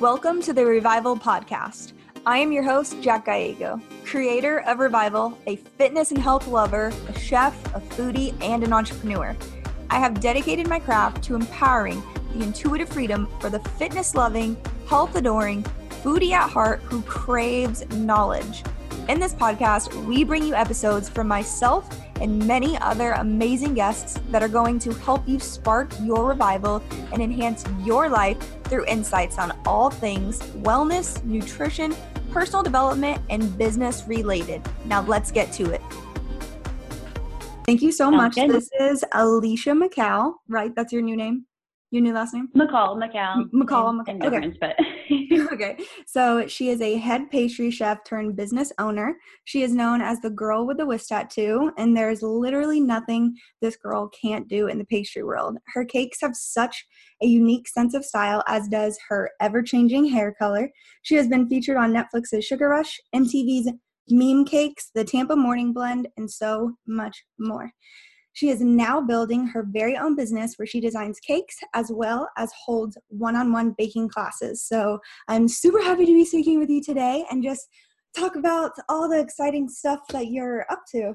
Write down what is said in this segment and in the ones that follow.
Welcome to the Revival Podcast. I am your host, Jack Gallego, creator of Revival, a fitness and health lover, a chef, a foodie, and an entrepreneur. I have dedicated my craft to empowering the intuitive freedom for the fitness loving, health adoring, foodie at heart who craves knowledge. In this podcast, we bring you episodes from myself and many other amazing guests that are going to help you spark your revival and enhance your life through insights on all things wellness, nutrition, personal development, and business related. Now, let's get to it. Thank you so much. This is Alicia McCall, right? That's your new name? Your new last name? McCall, McCall. McCall, McCall. Okay. But okay. So she is a head pastry chef turned business owner. She is known as the girl with the whisk tattoo, and there's literally nothing this girl can't do in the pastry world. Her cakes have such a unique sense of style, as does her ever changing hair color. She has been featured on Netflix's Sugar Rush, MTV's Meme Cakes, the Tampa Morning Blend, and so much more. She is now building her very own business where she designs cakes as well as holds one on one baking classes. So I'm super happy to be speaking with you today and just talk about all the exciting stuff that you're up to.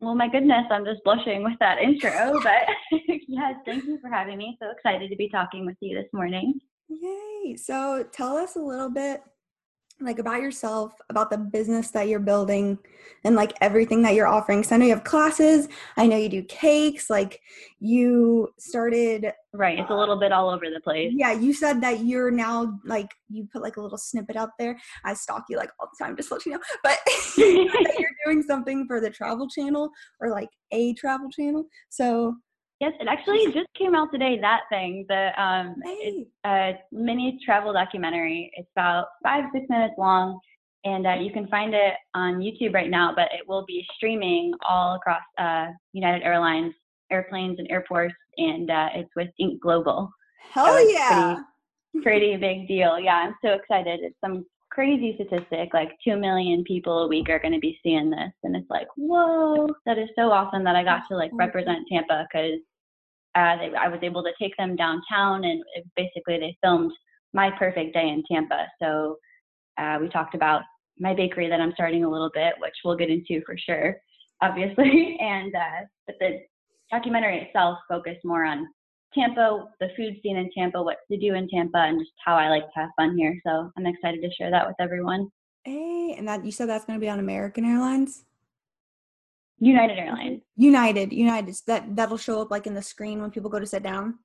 Well, my goodness, I'm just blushing with that intro, but yes, thank you for having me. So excited to be talking with you this morning. Yay. So tell us a little bit like about yourself, about the business that you're building, and like everything that you're offering. So I know you have classes. I know you do cakes. Like you started. Right. It's a little bit all over the place. Yeah. You said that you're now like you put like a little snippet out there. I stalk you like all the time, just to let you know. But you're doing something for the Travel Channel or like a Travel Channel. So Yes, it actually just came out today. That thing, the um, hey. a mini travel documentary. It's about five six minutes long, and uh, you can find it on YouTube right now. But it will be streaming all across uh, United Airlines airplanes and airports, and uh, it's with Ink Global. Hell so yeah! Pretty, pretty big deal. Yeah, I'm so excited. It's some crazy statistic like 2 million people a week are going to be seeing this and it's like whoa that is so awesome that i got to like represent tampa because uh, i was able to take them downtown and basically they filmed my perfect day in tampa so uh, we talked about my bakery that i'm starting a little bit which we'll get into for sure obviously and uh, but the documentary itself focused more on Tampa, the food scene in Tampa, what to do in Tampa, and just how I like to have fun here. So I'm excited to share that with everyone. Hey, and that you said that's going to be on American Airlines. United Airlines. United, United. That that'll show up like in the screen when people go to sit down.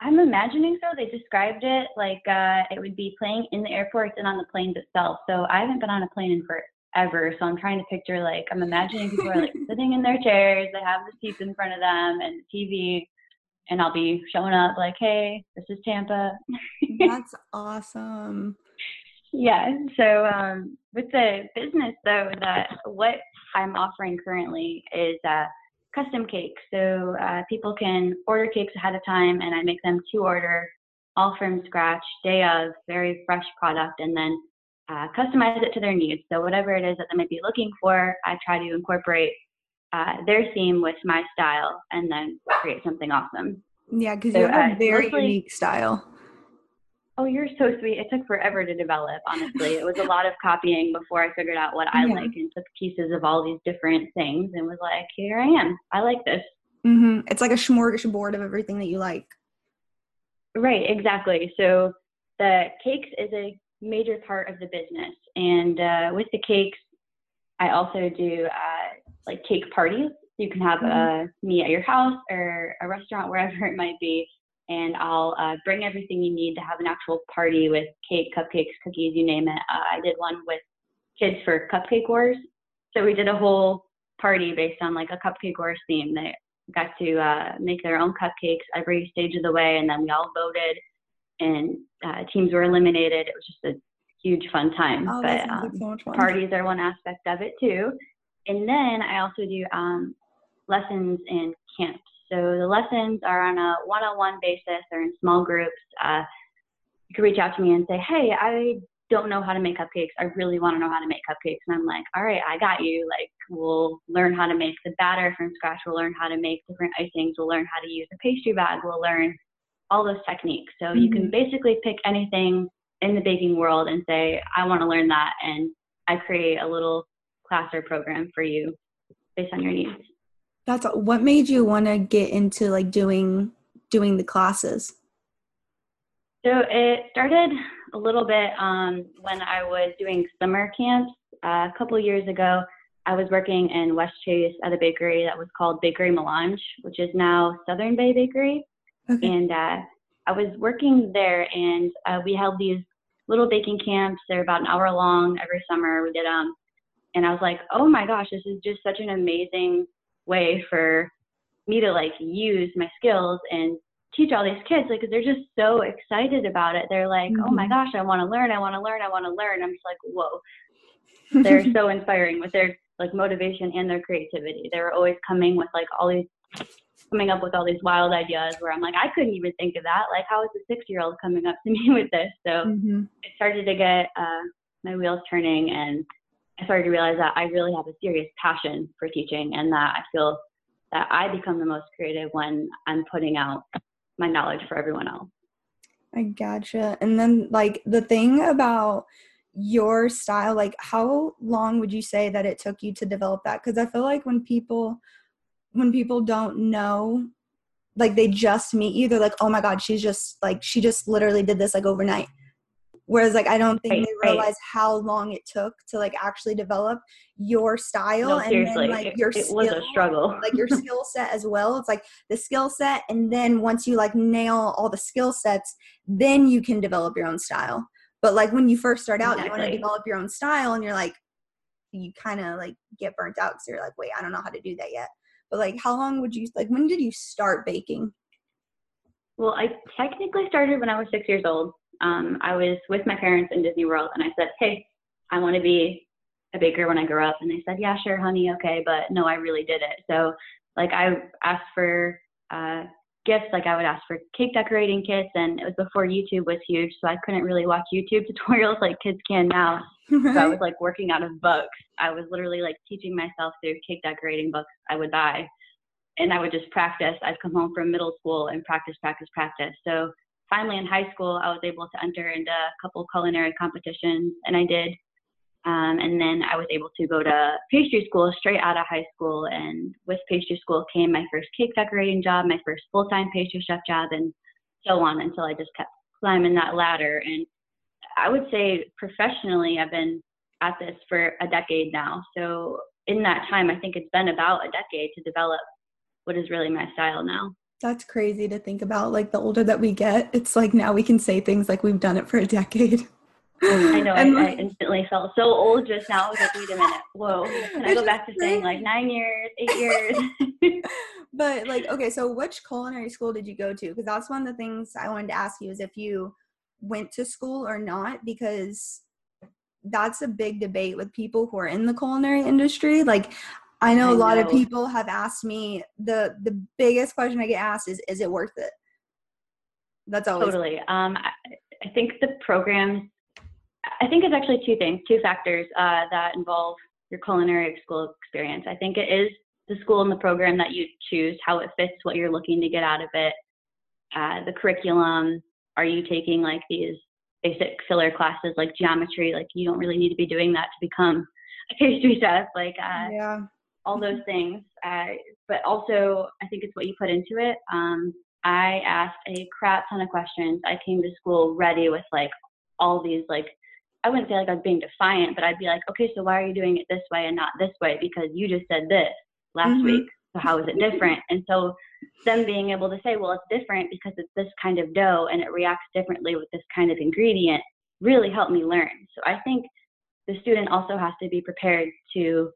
I'm imagining so. They described it like uh, it would be playing in the airports and on the planes itself. So I haven't been on a plane in forever. So I'm trying to picture like I'm imagining people are like sitting in their chairs. They have the seats in front of them and the TV and I'll be showing up like, hey, this is Tampa. That's awesome. Yeah. So um, with the business though, that what I'm offering currently is uh, custom cakes. So uh, people can order cakes ahead of time, and I make them to order, all from scratch, day of, very fresh product, and then uh, customize it to their needs. So whatever it is that they might be looking for, I try to incorporate uh, their theme with my style and then create something awesome. Yeah, because so, you have a uh, very mostly, unique style. Oh, you're so sweet. It took forever to develop, honestly. it was a lot of copying before I figured out what I yeah. like and took pieces of all these different things and was like, here I am. I like this. Mm-hmm. It's like a smorgasbord of everything that you like. Right, exactly. So the cakes is a major part of the business. And uh, with the cakes, I also do uh, like cake parties. You can have mm-hmm. uh, me at your house or a restaurant, wherever it might be, and I'll uh, bring everything you need to have an actual party with cake, cupcakes, cookies, you name it. Uh, I did one with kids for Cupcake Wars. So we did a whole party based on like a Cupcake Wars theme. They got to uh, make their own cupcakes every stage of the way, and then we all voted, and uh, teams were eliminated. It was just a huge fun time. Oh, but um, so much fun. parties are one aspect of it too. And then I also do um, lessons in camps. So the lessons are on a one-on-one basis or in small groups. Uh, you can reach out to me and say, hey, I don't know how to make cupcakes. I really want to know how to make cupcakes. And I'm like, all right, I got you. Like, we'll learn how to make the batter from scratch. We'll learn how to make different icings. We'll learn how to use a pastry bag. We'll learn all those techniques. So mm-hmm. you can mm-hmm. basically pick anything in the baking world and say, I want to learn that. And I create a little class or program for you based on your needs. That's what made you want to get into like doing doing the classes. So it started a little bit um, when I was doing summer camps uh, a couple years ago. I was working in West Chase at a bakery that was called Bakery Melange, which is now Southern Bay Bakery. Okay. And uh, I was working there, and uh, we held these little baking camps. They're about an hour long every summer. We did them, um, and I was like, oh my gosh, this is just such an amazing way for me to like use my skills and teach all these kids like they're just so excited about it they're like mm-hmm. oh my mm-hmm. gosh i want to learn i want to learn i want to learn i'm just like whoa they're so inspiring with their like motivation and their creativity they were always coming with like all these coming up with all these wild ideas where i'm like i couldn't even think of that like how is a six year old coming up to me with this so mm-hmm. i started to get uh, my wheels turning and i started to realize that i really have a serious passion for teaching and that i feel that i become the most creative when i'm putting out my knowledge for everyone else. I gotcha. And then like the thing about your style, like how long would you say that it took you to develop that? Because I feel like when people when people don't know, like they just meet you, they're like, oh my God, she's just like she just literally did this like overnight. Whereas like I don't think right, they realize right. how long it took to like actually develop your style no, and then like your it, it was a struggle. like your skill set as well. It's like the skill set and then once you like nail all the skill sets, then you can develop your own style. But like when you first start out, exactly. you want to develop your own style and you're like you kind of like get burnt out because you're like, wait, I don't know how to do that yet. But like how long would you like when did you start baking? Well, I technically started when I was six years old um, I was with my parents in Disney World and I said, Hey, I want to be a baker when I grow up. And they said, Yeah, sure, honey, okay. But no, I really did it. So, like, I asked for uh, gifts, like, I would ask for cake decorating kits. And it was before YouTube was huge. So I couldn't really watch YouTube tutorials like kids can now. Right. So I was like working out of books. I was literally like teaching myself through cake decorating books I would buy. And I would just practice. I'd come home from middle school and practice, practice, practice. So finally in high school, I was able to enter into a couple culinary competitions, and I did. Um, and then I was able to go to pastry school straight out of high school. And with pastry school came my first cake decorating job, my first full time pastry chef job, and so on until I just kept climbing that ladder. And I would say professionally, I've been at this for a decade now. So in that time, I think it's been about a decade to develop what is really my style now. That's crazy to think about. Like the older that we get, it's like now we can say things like we've done it for a decade. I know. I, I, instantly felt so old just now. I was like, wait a minute. Whoa. Can I go back to saying like nine years, eight years? but like, okay, so which culinary school did you go to? Because that's one of the things I wanted to ask you is if you went to school or not, because that's a big debate with people who are in the culinary industry. Like, I know I a lot know. of people have asked me the the biggest question I get asked is is it worth it? That's always totally. Um, I, I think the programs. I think it's actually two things, two factors uh, that involve your culinary school experience. I think it is the school and the program that you choose, how it fits what you're looking to get out of it, uh, the curriculum. Are you taking like these basic filler classes like geometry? Like you don't really need to be doing that to become a pastry chef. Like uh, yeah all those things. Uh, but also, I think it's what you put into it. Um, I asked a crap ton of questions. I came to school ready with like all these like I wouldn't say like I was being defiant, but I'd be like, okay, so why are you doing it this way and not this way? Because you just said this last mm-hmm. week. So how is it different? And so them being able to say, well, it's different because it's this kind of dough and it reacts differently with this kind of ingredient really helped me learn. So I think the student also has to be prepared to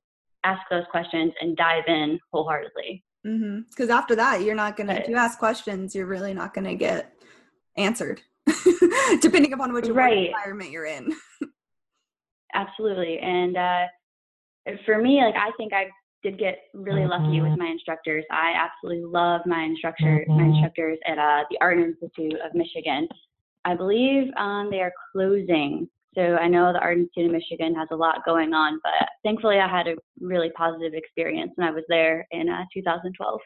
ask those questions and dive in wholeheartedly. Because mm-hmm. after that, you're not gonna. If you ask questions, you're really not gonna get answered, depending upon which right. environment you're in. Absolutely, and uh, for me, like I think I did get really lucky with my instructors. I absolutely love my instructor, my mm-hmm. instructors at uh, the Art Institute of Michigan. I believe um, they are closing so I know the Art Institute of Michigan has a lot going on, but thankfully I had a really positive experience when I was there in uh, 2012.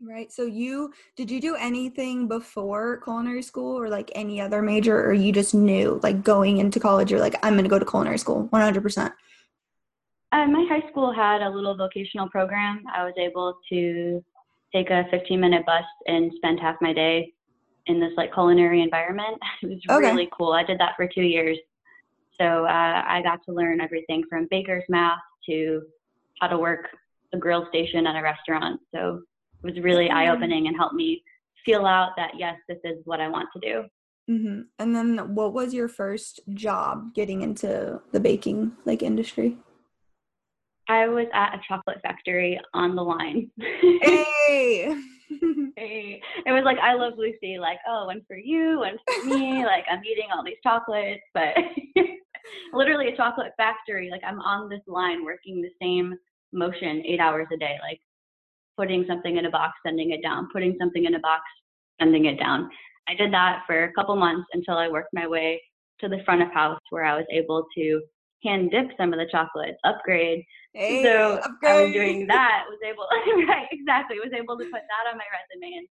Right. So you did you do anything before culinary school or like any other major or you just knew like going into college you're like I'm going to go to culinary school 100%? Uh, my high school had a little vocational program. I was able to take a 15 minute bus and spend half my day in this like culinary environment. It was Okay. really cool. I did that for two years. So uh, I got to learn everything from baker's math to how to work a grill station at a restaurant. So it was really Mhm. eye opening and helped me feel out that yes, this is what I want to do. Mhm. And then what was your first job getting into the baking like industry? I was at a chocolate factory on the line. Hey. Hey, it was like I love Lucy, like, oh, one for you, one for me, like I'm eating all these chocolates, but literally a chocolate factory. Like I'm on this line working the same motion eight hours a day, like putting something in a box, sending it down, putting something in a box, sending it down. I did that for a couple months until I worked my way to the front of house where I was able to hand dip some of the chocolates, upgrade, hey, so I was doing that, was able right, exactly, was able to put that on my resume and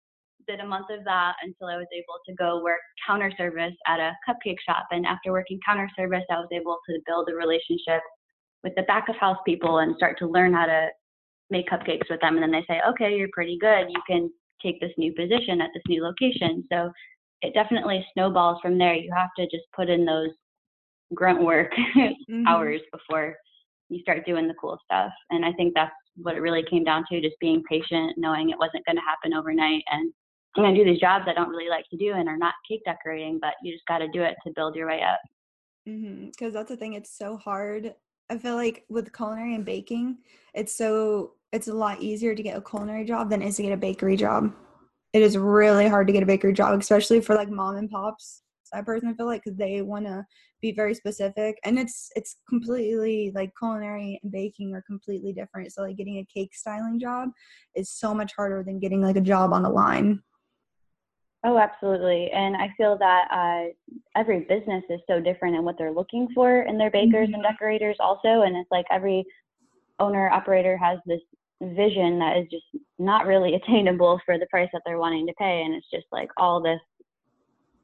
did a month of that until I was able to go work counter service at a cupcake shop. And after working counter service, I was able to build a relationship with the back of house people and start to learn how to make cupcakes with them. And then they say, okay, you're pretty good. You can take this new position at this new location. So it definitely snowballs from there. You have to just put in those grunt work Mhm. hours before you start doing the cool stuff. And I think that's what it really came down to just being patient, knowing it wasn't going to happen overnight. And I'm going to do these jobs I don't really like to do and are not cake decorating, but you just got to do it to build your way up. Mm-hmm, because that's the thing, it's so hard. I feel like with culinary and baking, it's so it's a lot easier to get a culinary job than it is to get a bakery job. It is really hard to get a bakery job, especially for like mom and pops. I personally feel like because they want to be very specific, and it's it's completely like culinary and baking are completely different. So like getting a cake styling job is so much harder than getting like a job on the line. Oh, absolutely. And I feel that uh, every business is so different in what they're looking for in their bakers and decorators, also. And it's like every owner operator has this vision that is just not really attainable for the price that they're wanting to pay. And it's just like all this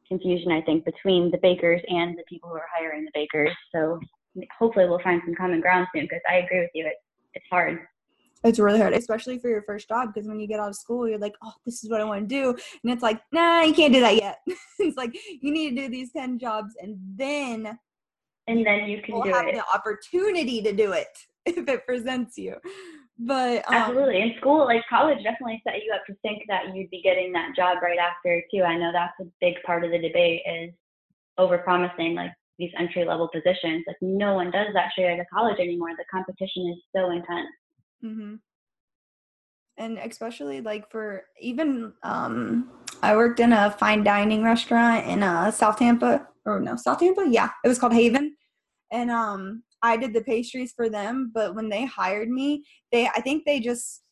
confusion, I think, between the bakers and the people who are hiring the bakers. So hopefully we'll find some common ground soon because I agree with you. It, it's hard. It's really hard, especially for your first job, because when you get out of school, you're like, oh, this is what I want to do. And it's like, nah, you can't do that yet. it's like, you need to do these 10 jobs, and then And then you can have it. the opportunity to do it if it presents you. But um, Absolutely. In school, like college definitely set you up to think that you'd be getting that job right after too. I know that's a big part of the debate is over promising like these entry level positions. Like no one does that straight out of college anymore. The competition is so intense. Hmm And especially like for even um I worked in a fine dining restaurant in uh South Tampa or no South Tampa? Yeah it was called Haven. And um I did the pastries for them but when they hired me they I think they just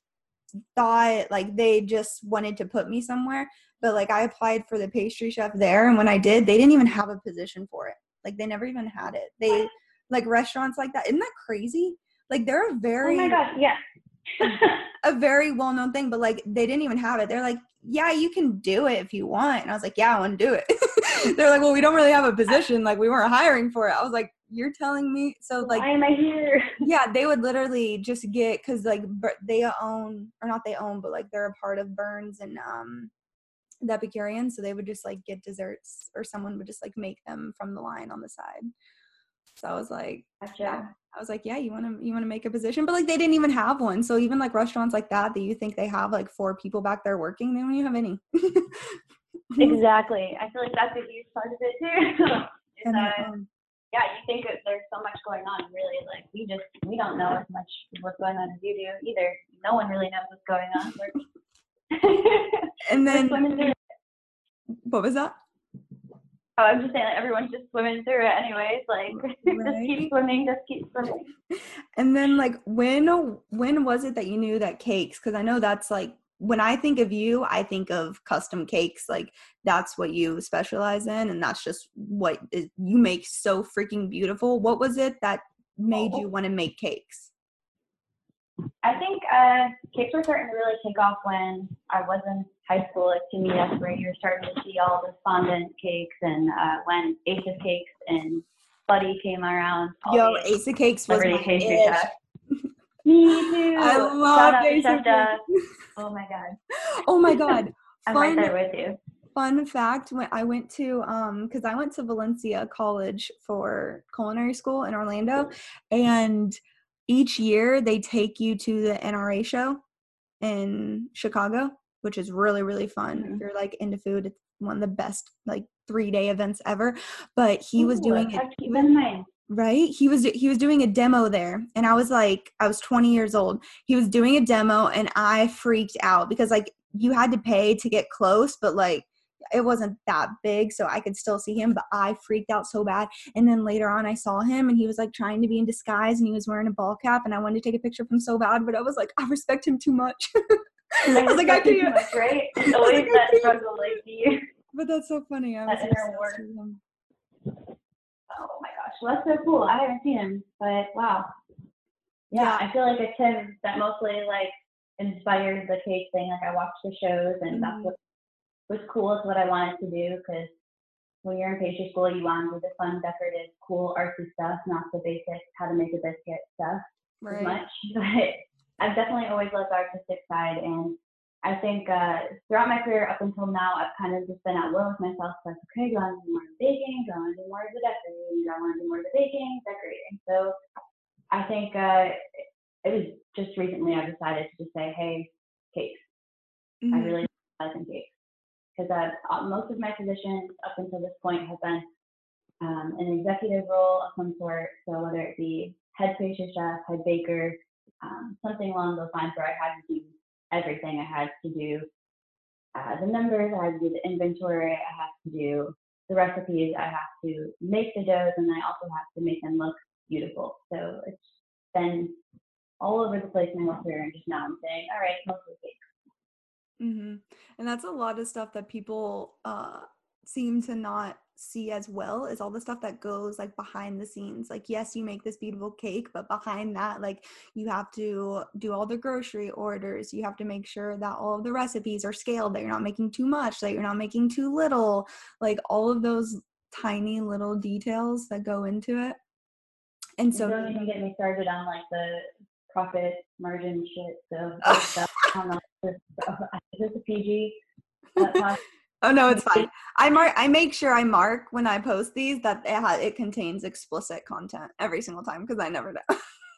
thought like they just wanted to put me somewhere but like I applied for the pastry chef there and when I did they didn't even have a position for it. Like they never even had it. They like restaurants like that. Isn't that crazy like they're a very Oh my gosh, yeah. a very well known thing, but like they didn't even have it. They're like, yeah, you can do it if you want. And I was like, yeah, I want to do it. They're like, well, we don't really have a position. Like we weren't hiring for it. I was like, you're telling me. So like, Why am I here? yeah, they would literally just get because like they own or not they own, but like they're a part of Bern's and um the Epicurean. So they would just like get desserts or someone would just like make them from the line on the side. So I was like, Gotcha. I was like, yeah, you want to you want to make a position, but like they didn't even have one. So even like restaurants like that, that you think they have like four people back there working, they don't even have any. Exactly. I feel like that's a huge part of it too. And, that- um, yeah, you think that there's so much going on. Really, like we just we don't know as much what's going on as you do either. No one really knows what's going on. And then what was that? Oh, I'm just saying, like everyone's just swimming through it, anyways. Like just keep swimming, just keep swimming. And then like when when was it that you knew that cakes? Because I know that's like when I think of you, I think of custom cakes. Like that's what you specialize in, and that's just what is, you make so freaking beautiful. What was it that made you want to make cakes? I think uh, cakes were starting to really take off when I was in high school. Like to me, that's where you're starting to see all the fondant cakes, and uh, when Ace of Cakes and Buddy came around. Yo, Ace of Cakes was my chef. Me too. I love Ace of Cakes. Oh my god. Oh my god. I'm right there with you fun fact when i went to um because i went to valencia college for culinary school in orlando and each year they take you to the nra show in chicago which is really really fun. Mm-hmm. if you're like into food it's one of the best like three day events ever but he Ooh, was doing it he was, right? He was he was doing a demo there and i was like i was 20 years old. He was doing a demo and i freaked out because like you had to pay to get close but like it wasn't that big so i could still see him but i freaked out so bad. And then later on i saw him and he was like trying to be in disguise and he was wearing a ball cap and i wanted to take a picture of him so bad but i was like i respect him too much I was like, I can't. Much, right? It's always that struggle, like you. But that's so funny. I was that inner work. Oh my gosh, well that's so cool. I haven't seen him, but wow. Yeah. I feel like it's him that mostly like inspired the cake thing. Like I watched the shows, and mm-hmm. that's what was cool. It's what I wanted to do because when you're in pastry school, you want to do the fun, decorative, cool, artsy stuff, not the basic how to make a biscuit stuff right. much. But I've definitely always loved the artistic side, and I think uh, throughout my career up until now, I've kind of just been at will with myself. Like, okay, do I want to do more of the baking? Do I want to do more of the decorating? Do I want to do more of the baking, decorating? So I think uh, it was just recently I decided to just say, hey, cakes. Mm-hmm. I really like cakes because uh, most of my positions up until this point have been um, an executive role of some sort. So whether it be head pastry chef, head baker, um, something along those lines where I had to do everything. I had to do uh, the numbers, I had to do the inventory, I had to do the recipes, I have to make the doughs, and I also have to make them look beautiful. So it's been all over the place in my career, and just now I'm saying, all right, mostly cake. Mm-hmm. And that's a lot of stuff that people uh, seem to not see as well is all the stuff that goes like behind the scenes. Like, yes, you make this beautiful cake, but behind that, like, you have to do all the grocery orders. You have to make sure that all of the recipes are scaled, that you're not making too much, that you're not making too little. Like, all of those tiny little details that go into it. And so, don't even get me started on like the profit margin shit. So, Is this a PG? Oh no, it's fine. I mark. I make sure I mark when I post these that it, ha- it contains explicit content every single time because I never know.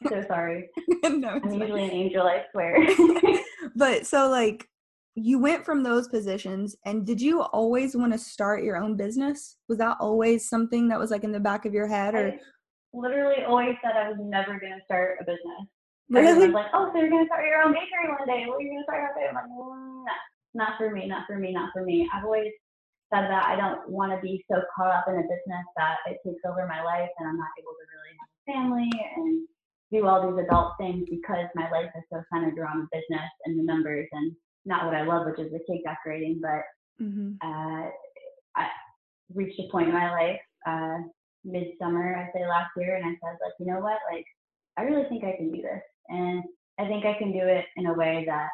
so sorry. no, I'm usually an angel. I swear. but so like you went from those positions and did you always want to start your own business was that always something that was like in the back of your head or I literally always said i was never going to start a business Really? like, oh, so you're gonna start your own bakery one day? Well, you're gonna start your own bakery. I'm like, nah, not for me, not for me, not for me. I've always said that I don't want to be so caught up in a business that it takes over my life and I'm not able to really have a family and do all these adult things because my life is so centered around the business and the numbers and not what I love, which is the cake decorating. But mm-hmm. uh, I reached a point in my life, uh, midsummer, I say last year, and I said, like, you know what, like, I really think I can do this. And I think I can do it in a way that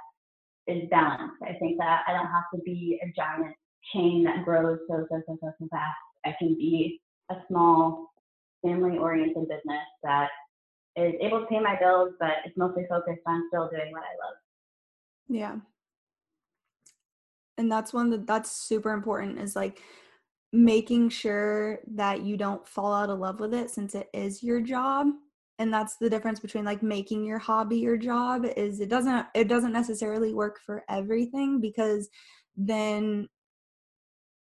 is balanced. I think that I don't have to be a giant chain that grows so, so, so, so, so fast. I can be a small, family oriented business that is able to pay my bills, but it's mostly focused on still doing what I love. Yeah. And that's one that that's super important is like making sure that you don't fall out of love with it since it is your job and that's the difference between like making your hobby your job is it doesn't it doesn't necessarily work for everything because then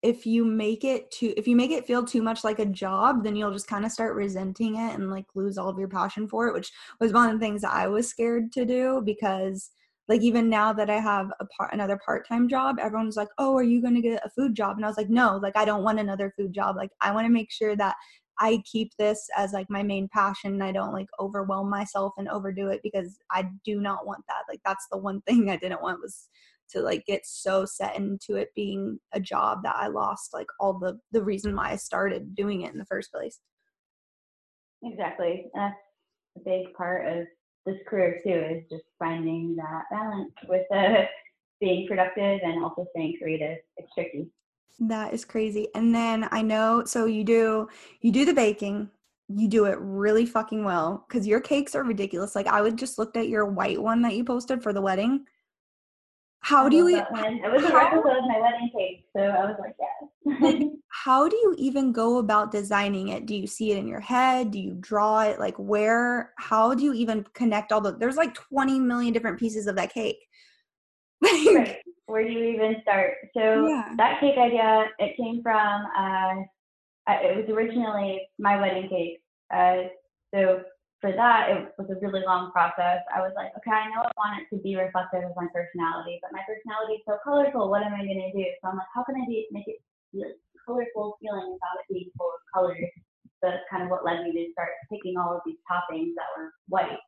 if you make it too if you make it feel too much like a job then you'll just kind of start resenting it and like lose all of your passion for it which was one of the things that i was scared to do because like even now that i have a part another part-time job everyone's like oh are you going to get a food job? And i was like no like i don't want another food job. Like i want to make sure that I keep this as like my main passion and I don't like overwhelm myself and overdo it because I do not want that. Like that's the one thing I didn't want was to like get so set into it being a job that I lost like all the the reason why I started doing it in the first place. Exactly. That's a big part of this career too is just finding that balance with uh, being productive and also staying creative. It's tricky. That is crazy. And then I know so you do you do the baking, you do it really fucking well because your cakes are ridiculous. Like I would just looked at your white one that you posted for the wedding. How I do you that one. It was a replica of my wedding cake, so I was like, yes. how do you even go about designing it? Do you see it in your head? Do you draw it? Like where how do you even connect all the there's like 20 million different pieces of that cake. Like, right. Where do you even start? So Yeah. that cake idea, it came from, uh, it was originally my wedding cake. Uh, so for that, it was a really long process. I was like, okay, I know I want it to be reflective of my personality, but my personality is so colorful. What am I going to do? So I'm like, how can I be, make it feel colorful feeling without it being full of colors? So that's kind of what led me to start picking all of these toppings that were white.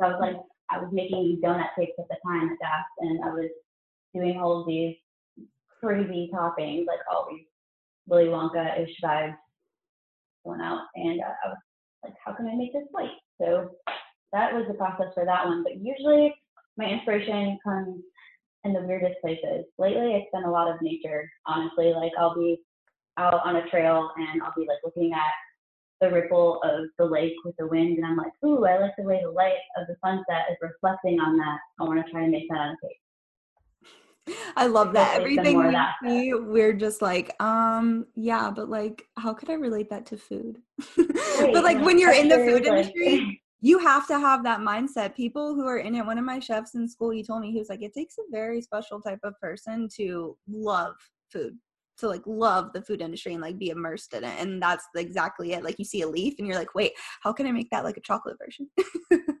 So I was like, I was making these donut cakes at the time at DAS, and I was doing all of these crazy toppings, like all these Willy Wonka-ish vibes going out, and uh, I was like, how can I make this white? So that was the process for that one. But usually my inspiration comes in the weirdest places. Lately, it's been a lot of nature, honestly. Like I'll be out on a trail and I'll be like looking at the ripple of the lake with the wind, and I'm like, ooh, I like the way the light of the sunset is reflecting on that. I want to try and make that on a cake. I love that. Everything we that. see, we're just like, um, yeah, but like, how could I relate that to food? But like when you're in the food industry, you have to have that mindset. People who are in it, one of my chefs in school, he told me he was like, it takes a very special type of person to love food, to like love the food industry and like be immersed in it. And that's exactly it. Like you see a leaf and you're like, wait, how can I make that like a chocolate version?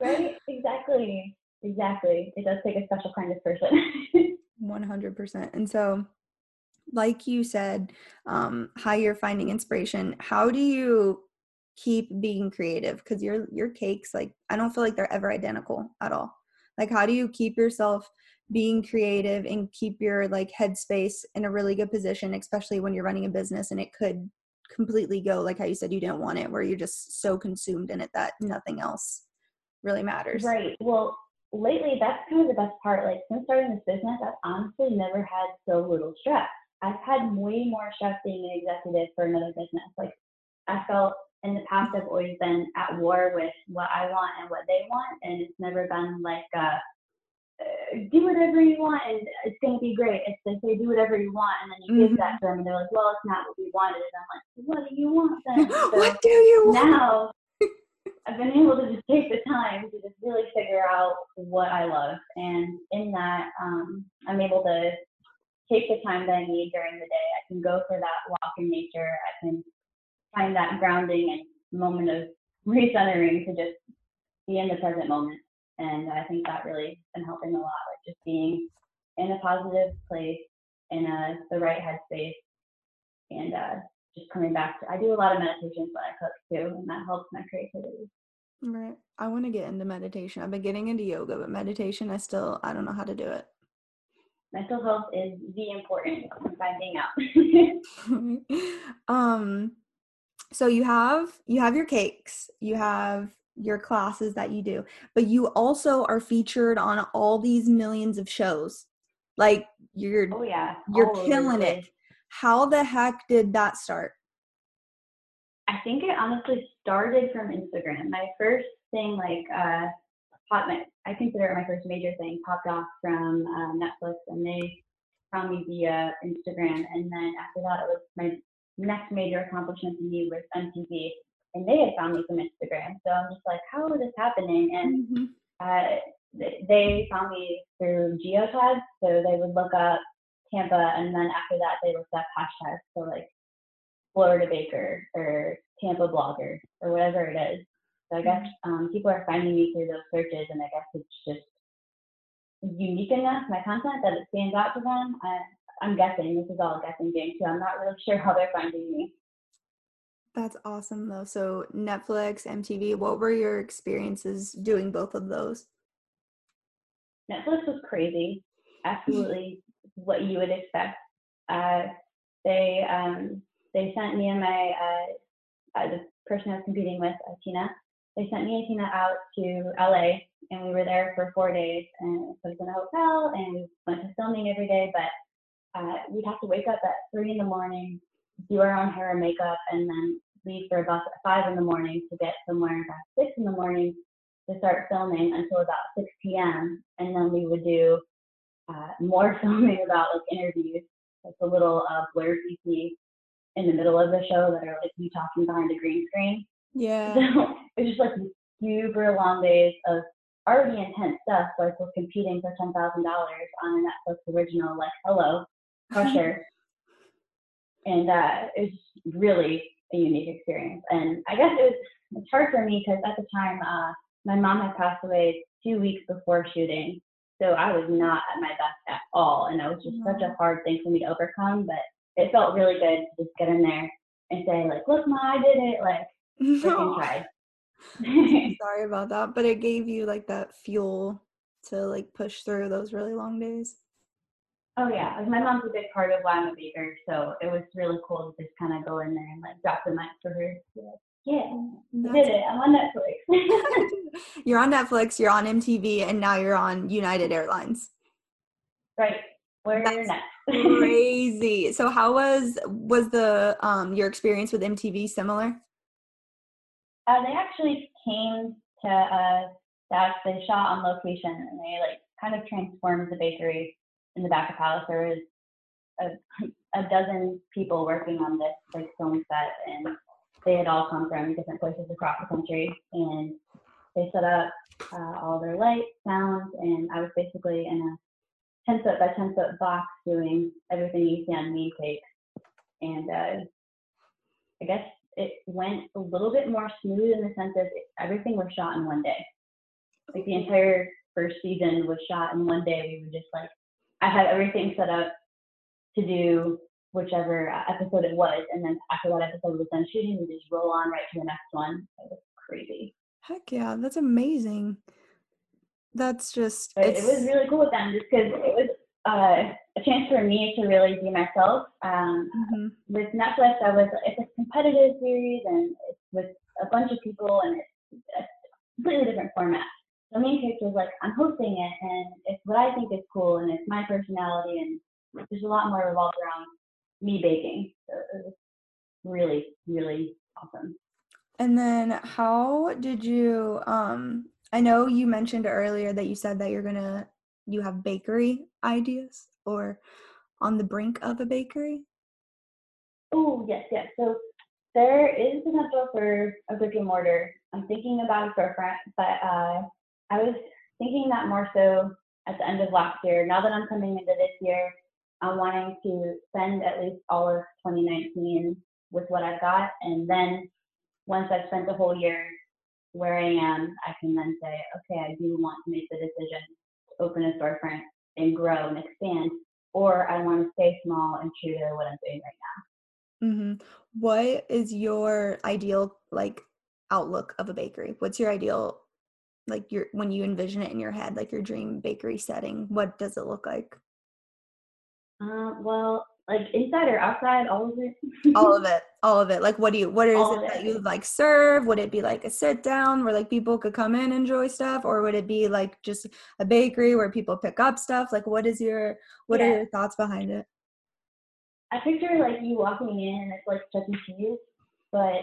right? Exactly. Exactly. It does take a special kind of person. 100%. And so, like you said, um, how you're finding inspiration, how do you keep being creative? Because your your cakes, like, I don't feel like they're ever identical at all. Like, how do you keep yourself being creative and keep your like headspace in a really good position, especially when you're running a business and it could completely go like how you said you didn't want it, where you're just so consumed in it that nothing else really matters. right. Well, lately, that's kind of the best part. Like, since starting this business, I've honestly never had so little stress. I've had way more stress being an executive for another business. Like, I felt in the past, I've always been at war with what I want and what they want, and it's never been like, uh, uh, do whatever you want and it's going to be great. It's like they say do whatever you want, and then you Mhm. give that to them, and they're like, well, it's not what we wanted. And I'm like, what do you want then? So, what do you want? now I've been able to just take the time to just really figure out what I love. And in that, um, I'm able to take the time that I need during the day. I can go for that walk in nature. I can find that grounding and moment of recentering to just be in the present moment. And I think that really has been helping a lot, like just being in a positive place, in a, the right headspace, and uh, just coming back to, I do a lot of meditations when I cook too, and that helps my creativity. Right. I want to get into meditation. I've been getting into yoga, but meditation, I still I don't know how to do it. Mental health is the important. I'm finding out. um so you have you have your cakes, you have your classes that you do, but you also are featured on all these millions of shows. Like you're oh yeah, you're killing it. How the heck did that start? I think it honestly started from Instagram. My first thing, like, uh, pop, my, I consider it my first major thing, popped off from uh, Netflix, and they found me via Instagram. And then after that, it was my next major accomplishment to me was MTV, and they had found me from Instagram. So I'm just like, how is this happening? And Mhm. uh, they found me through geotags. So they would look up Tampa, and then after that, they looked up hashtags. So like Florida Baker or Tampa Blogger or whatever it is. So I guess um, people are finding me through those searches, and I guess it's just unique enough my content that it stands out to them. I, I'm guessing this is all a guessing game too. I'm not really sure how they're finding me. That's awesome though. So Netflix, MTV, what were your experiences doing both of those? Netflix was crazy, absolutely what you would expect. Uh, they um, they sent me and my uh, uh, the person I was competing with, uh, Tina. they sent me and Tina out to LA, and we were there for four days, and it was in a hotel, and we went to filming every day, but uh, we'd have to wake up at three in the morning, do our own hair and makeup, and then leave for about five in the morning to get somewhere about six in the morning to start filming until about 6 p.m. And then we would do uh, more filming about like interviews, like a little uh, you see in the middle of the show that are like me talking behind a green screen. Yeah. So it's just like these super long days of already intense stuff. Like we're competing for ten thousand dollars on a Netflix original, like Hello, Crusher, and uh, it was really a unique experience. And I guess it was it's hard for me because at the time uh, my mom had passed away two weeks before shooting, so I was not at my best at all, and it was just such a hard thing for me to overcome. But it felt really good to just get in there and say like, "Look, ma, I did it!" Like, freaking tried. Sorry about that, but it gave you like that fuel to like push through those really long days. Oh yeah, like my mom's a big part of why I'm a baker, so it was really cool to just kind of go in there and like drop the mic for her. Yeah, oh, I did it. I'm on Netflix. you're on Netflix. You're on MTV, and now you're on United Airlines. Right. Where are next? Crazy. So how was was the um your experience with MTV similar? Uh, they actually came to us. That they shot on location, and they like kind of transformed the bakery in the back of house. There was a, a dozen people working on this like film set, and they had all come from different places across the country, and they set up uh, all their lights, sounds, and I was basically in a 10 foot by 10 foot box doing everything you see on Mean Cakes. And uh, I guess it went a little bit more smooth in the sense that everything was shot in one day. Like the entire first season was shot in one day. We were just like, I had everything set up to do whichever uh, episode it was, and then after that episode was done shooting, we just roll on right to the next one. It was crazy. Heck yeah, that's amazing. That's just but it was really cool with them just because it was uh, a chance for me to really be myself. Um, mm-hmm. With Netflix, I was it's a competitive series and it's with a bunch of people and it's a completely different format. The main character was like, I'm hosting it and it's what I think is cool and it's my personality and there's a lot more revolved around me baking. So it was really, really awesome. And then how did you um I know you mentioned earlier that you said that you're gonna you have bakery ideas or on the brink of a bakery? Oh yes, yes. So there is potential for a brick and mortar. I'm thinking about a storefront, but uh, I was thinking that more so at the end of last year. Now that I'm coming into this year, I'm wanting to spend at least all of 2019 with what I've got, and then once I've spent the whole year where I am, I can then say, okay, I do want to make the decision to open a storefront and grow and expand, or I want to stay small and true to what I'm doing right now. Mm-hmm. What is your ideal like outlook of a bakery? What's your ideal like your when you envision it in your head, like your dream bakery setting? What does it look like? Uh, well, like inside or outside, all of it. all of it, all of it. Like, what do you? What is all it that you like serve? Would it be like a sit down where like people could come in and enjoy stuff, or would it be like just a bakery where people pick up stuff? Like, what is your what yeah. are your thoughts behind it? I picture like you walking in and it's like Chuck E. Cheese, but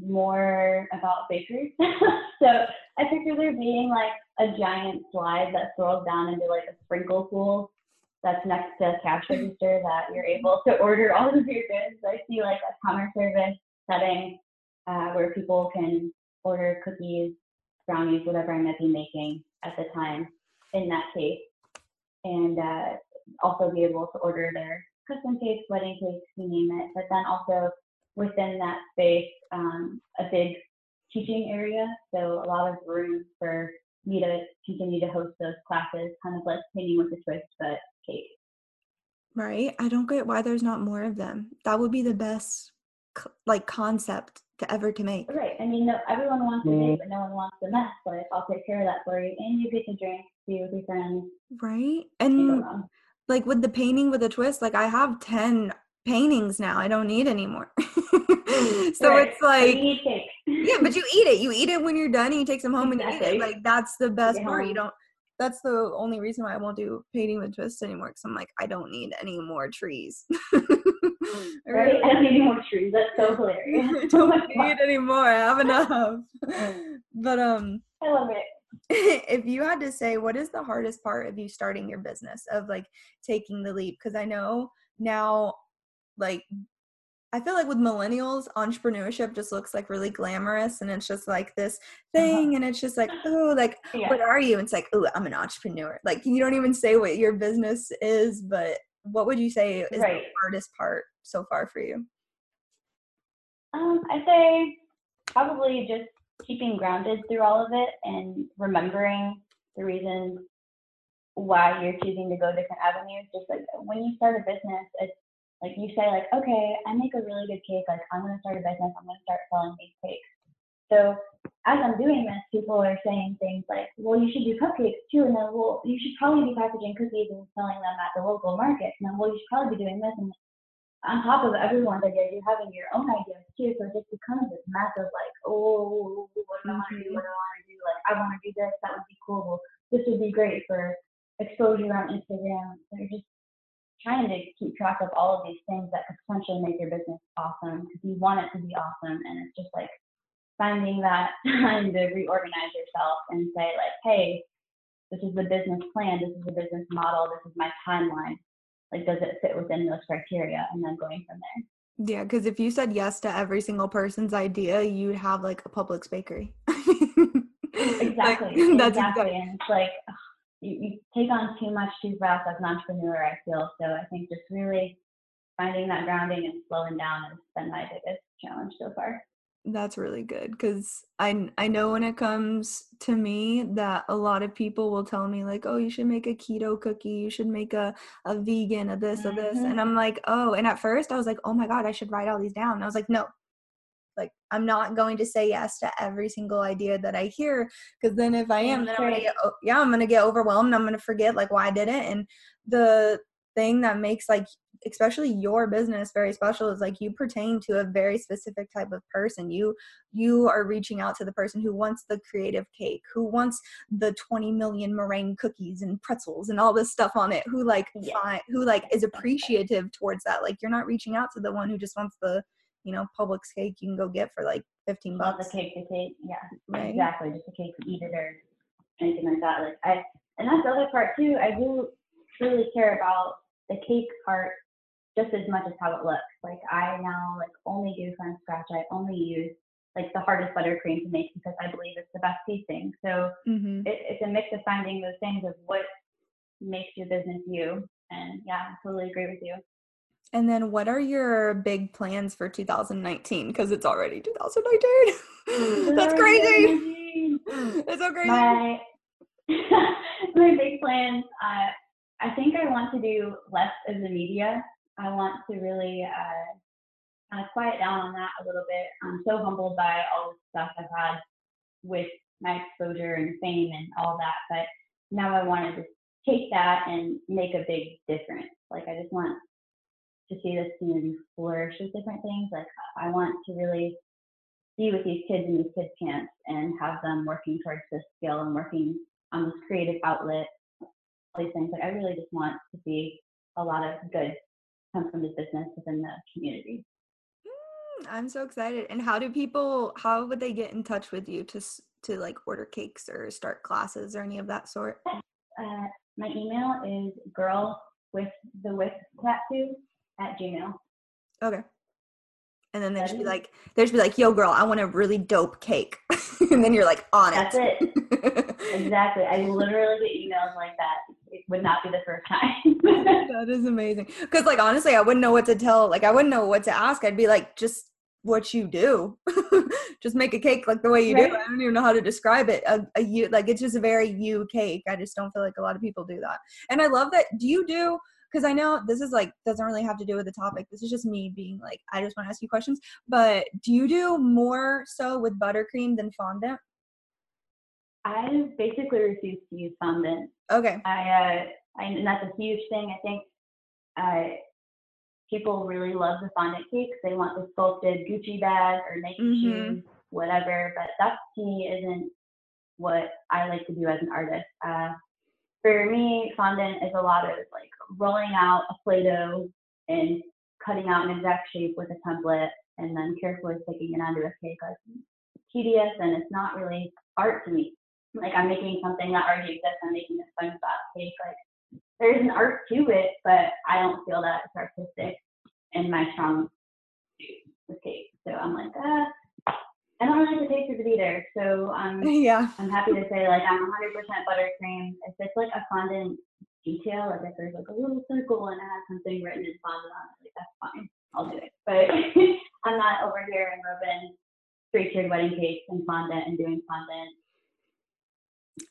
more about bakeries. so I picture there being like a giant slide that swirls down into like a sprinkle pool that's next to a cash register that you're able to order all of your goods. I see like a counter service setting uh, where people can order cookies, brownies, whatever I might be making at the time in that case, and uh, also be able to order their custom cakes, wedding cakes, you name it. But then also within that space, um, a big teaching area, so a lot of room for me to continue to host those classes, kind of like painting with a twist, but Right. I don't get why there's not more of them. That would be the best like concept to ever to make. Right. I mean, no, everyone wants to make, mm. but no one wants the mess. Like, I'll take care of that for you, and you get to drink, be with your friends. Right. And like with the painting with a twist, like I have ten paintings now. I don't need anymore. so right. it's like yeah, but you eat it. You eat it when you're done and you take some home exactly. and you eat it. Like that's the best part. You don't that's the only reason why I won't do painting with twists anymore because I'm like, I don't need any more trees. right? I don't need any more trees. That's so hilarious. I don't need any more. I have enough. but um I love it. if you had to say what is the hardest part of you starting your business of like taking the leap because i know now like I feel like with millennials, entrepreneurship just looks like really glamorous and it's just like this uh-huh. thing uh-huh. and it's just like, oh, like, yeah. what are you? And it's like, oh, I'm an entrepreneur. Like, you don't even say what your business is, but what would you say is right. the hardest part so far for you? Um, I say probably just keeping grounded through all of it and remembering the reasons why you're choosing to go different avenues. Just like when you start a business, it's like you say, like, okay, I make a really good cake. Like, I'm to start a business. I'm to start selling these cakes. So as I'm doing this, people are saying things like, well, you should do cupcakes too. And then, well, you should probably be packaging cookies and selling them at the local market. And then, well, you should probably be doing this. And on top of everyone's ideas, you're having your own ideas too. So it just becomes this massive, like, oh, what do I want to do? What do I want to do? Like, I want to do this. That would be cool. This would be great for exposure on Instagram. They're just trying to keep track of all of these things that could potentially make your business awesome because you want it to be awesome and it's just like finding that time to reorganize yourself and say like hey this is the business plan this is the business model this is my timeline. Like does it fit within those criteria and then going from there. Yeah because if you said yes to every single person's idea you'd have like a Publix bakery. Exactly like, that's exactly and it's like you, you take on too much too fast as an entrepreneur, I feel. So I think just really finding that grounding and slowing down has been my biggest challenge so far. That's really good because I I know when it comes to me that a lot of people will tell me like, oh, you should make a keto cookie, you should make a a vegan of this of this, and mm-hmm. I'm like, oh, and at first I was like, oh my god, I should write all these down. And I was like, no, like i'm not going to say yes to every single idea that i hear because then if i am then i'm gonna get yeah i'm gonna get overwhelmed i'm gonna forget like why i did it. And the thing that makes like especially your business very special is like you pertain to a very specific type of person. You you are reaching out to the person who wants the creative cake who wants the 20 million meringue cookies and pretzels and all this stuff on it who like yeah. find, who like is appreciative towards that. Like you're not reaching out to the one who just wants the you know, Publix cake you can go get for like 15 bucks. Not the cake to take, yeah, right. exactly. Just a cake to eat it or anything like that. Like I, and that's the other part too. I do really care about the cake part just as much as how it looks. Like I now like only do from scratch. I only use like the hardest buttercream to make because I believe it's the best tasting. So mm-hmm. it, it's a mix of finding those things of what makes your business you. And yeah, I totally agree with you. And then what are your big plans for 2019? Because it's already 2019. That's crazy. It's so crazy. My, my big plans, uh, I think I want to do less of the media. I want to really uh, kind of quiet down on that a little bit. I'm so humbled by all the stuff I've had with my exposure and fame and all that. But now I want to just take that and make a big difference. Like I just want to see this community flourish with different things. Like I want to really be with these kids in these kids camps and have them working towards this skill and working on this creative outlet. All these things. Like I really just want to see a lot of good come from this business within the community. Mm, I'm so excited. And how do people? How would they get in touch with you to to like order cakes or start classes or any of that sort? Uh, my email is girl with the whisk tattoo at Gmail. Okay. And then they should be like, they should be like, yo, girl, I want a really dope cake. and then you're like, on That's it. it. exactly. I literally get emails like that. It would not be the first time. that is amazing. Because, like, honestly, I wouldn't know what to tell. Like, I wouldn't know what to ask. I'd be like, just what you do. just make a cake like the way you right. do. I don't even know how to describe it. A, a you like it's just a very you cake. I just don't feel like a lot of people do that. And I love that. Do you do because I know this is like doesn't really have to do with the topic. This is just me being like, I just want to ask you questions. But do you do more so with buttercream than fondant? I basically refuse to use fondant. Okay. I, uh, I and that's a huge thing. I think uh, people really love the fondant cakes. They want the sculpted Gucci bag or Nike mm-hmm. shoes. whatever. But that to me isn't what I like to do as an artist. Uh, for me, fondant is a lot of like rolling out a Play-Doh and cutting out an exact shape with a template and then carefully sticking it onto a cake. Like tedious and it's not really art to me. Like I'm making something that already exists. I'm making a SpongeBob cake. Like there's an art to it, but I don't feel that it's artistic in my strong suit with cake. So I'm like, ah, I don't really like the taste of it either. So um, yeah, I'm happy to say like I'm 100% buttercream. If it's like a fondant detail, like if there's like a little circle and it has something written in fondant on it, like that's fine. I'll do it. But I'm not over here in Robin three tiered wedding cakes and fondant and doing fondant.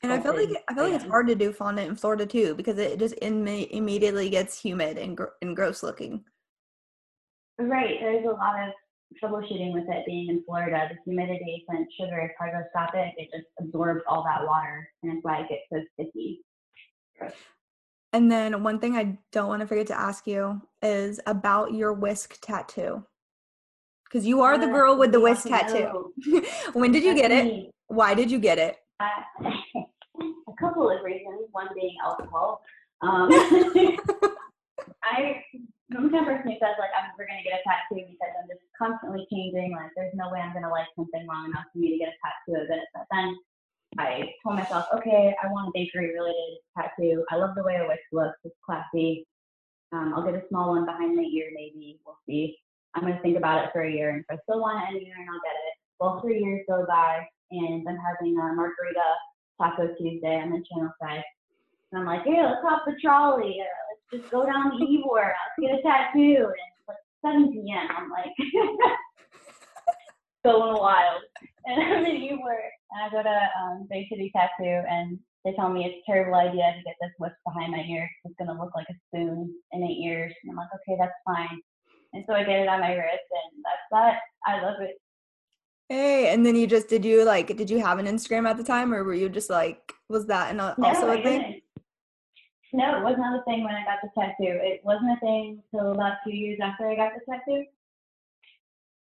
And I feel like I feel like it's hard to do fondant in Florida too because it just Im- immediately gets humid and gr- and gross looking. Right. There's a lot of troubleshooting with it being in Florida. The humidity, since sugar is hygroscopic, it just absorbs all that water, and it's why it gets so sticky. And then one thing I don't want to forget to ask you is about your whisk tattoo. Because you are the girl with the whisk tattoo. when did you get it? Why did you get it? Uh, a couple of reasons. One being alcohol. Um, I some person who says like I'm never gonna get a tattoo because I'm just constantly changing. Like there's no way I'm gonna like something long enough for me to get a tattoo of it. But then I told myself, okay, I want a bakery related tattoo. I love the way a whisk looks. It's classy. Um, I'll get a small one behind my ear, maybe. We'll see. I'm gonna think about it for a year, and if I still want it anywhere, I'll get it. Well, three years go by, and I'm having a margarita taco Tuesday on the channel side. And I'm like, hey, let's hop the trolley Let's just go down to Ybor, let's get a tattoo. And it's like 7 p.m. I'm like, going wild. And I'm in and I go to um, Bay City Tattoo, and they tell me it's a terrible idea to get this whisk behind my ear. It's going to look like a spoon in eight years. And I'm like, okay, that's fine. And so I get it on my wrist, and that's that. I love it. Hey, and then you just did you like did you have an Instagram at the time, or were you just like was that an, also no, a thing? No, it was not a thing when I got the tattoo. It wasn't a thing until about two years after I got the tattoo.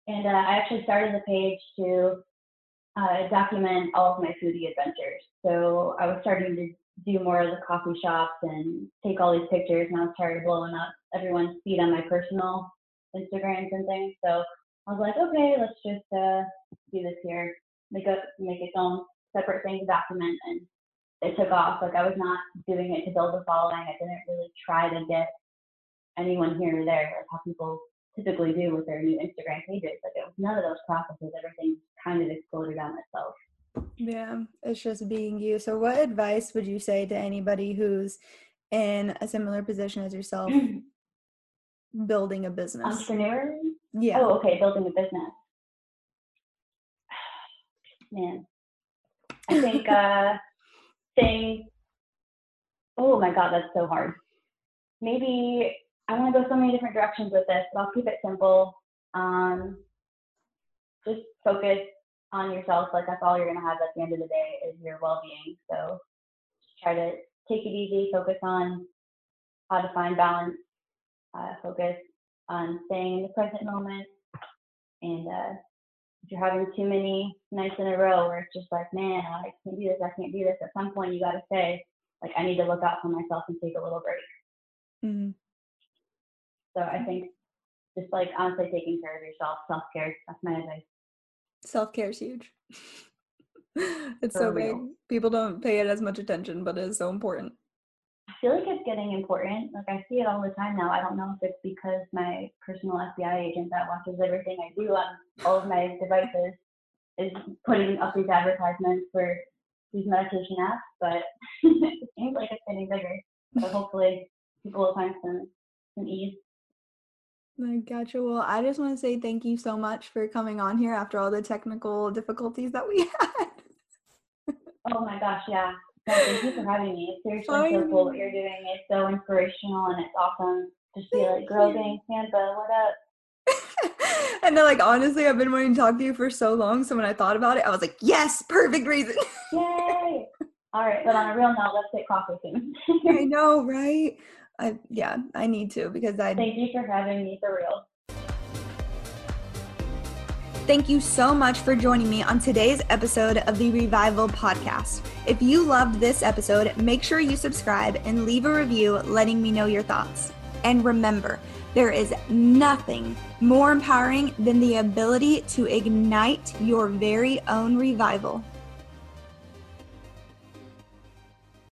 And uh, I actually started the page to uh, document all of my foodie adventures. So I was starting to do more of the coffee shops and take all these pictures, and I was tired of blowing up everyone's feed on my personal Instagrams and things. So I was like, okay, let's just uh, do this here, make a make its own separate thing to document, and it took off. Like I was not doing it to build a following. I didn't really try to get anyone here or there, like how people typically do with their new Instagram pages. Like it was none of those processes. Everything kind of exploded on itself. Yeah, it's just being you. So, what advice would you say to anybody who's in a similar position as yourself, building a business? Entrepreneur. Yeah. Oh, okay, building a business. Man, I think uh, saying, oh my God, that's so hard. Maybe I want to go so many different directions with this, but I'll keep it simple. Um, just focus on yourself. Like that's all you're going to have at the end of the day is your well-being. So try to take it easy, focus on how to find balance, uh, focus on staying in the present moment, and uh, if you're having too many nights in a row where it's just like, man, I can't do this, I can't do this, at some point you got to say, like, I need to look out for myself and take a little break. Mm-hmm. So I think just like honestly taking care of yourself, self care, that's my advice. Self care is huge. it's for so real. big. People don't pay it as much attention, but it is so important. I feel like it's getting important. Like I see it all the time now. I don't know if it's because my personal FBI agent that watches everything I do on all of my devices is putting up these advertisements for these meditation apps, but it seems like it's getting bigger. So hopefully people will find some some ease. I gotcha. Well, I just want to say thank you so much for coming on here after all the technical difficulties that we had. oh my gosh, yeah. No, thank you for having me. It's seriously so cool what you're doing. It's so inspirational and it's awesome. to see like, girl gang Tampa, what up? and then like honestly, I've been wanting to talk to you for so long. So when I thought about it, I was like, yes, perfect reason. Yay! All right, but on a real note, let's take coffee soon. I know, right? I yeah, I need to because I thank you for having me for real. Thank you so much for joining me on today's episode of the Revival Podcast. If you loved this episode, make sure you subscribe and leave a review letting me know your thoughts. And remember, there is nothing more empowering than the ability to ignite your very own revival.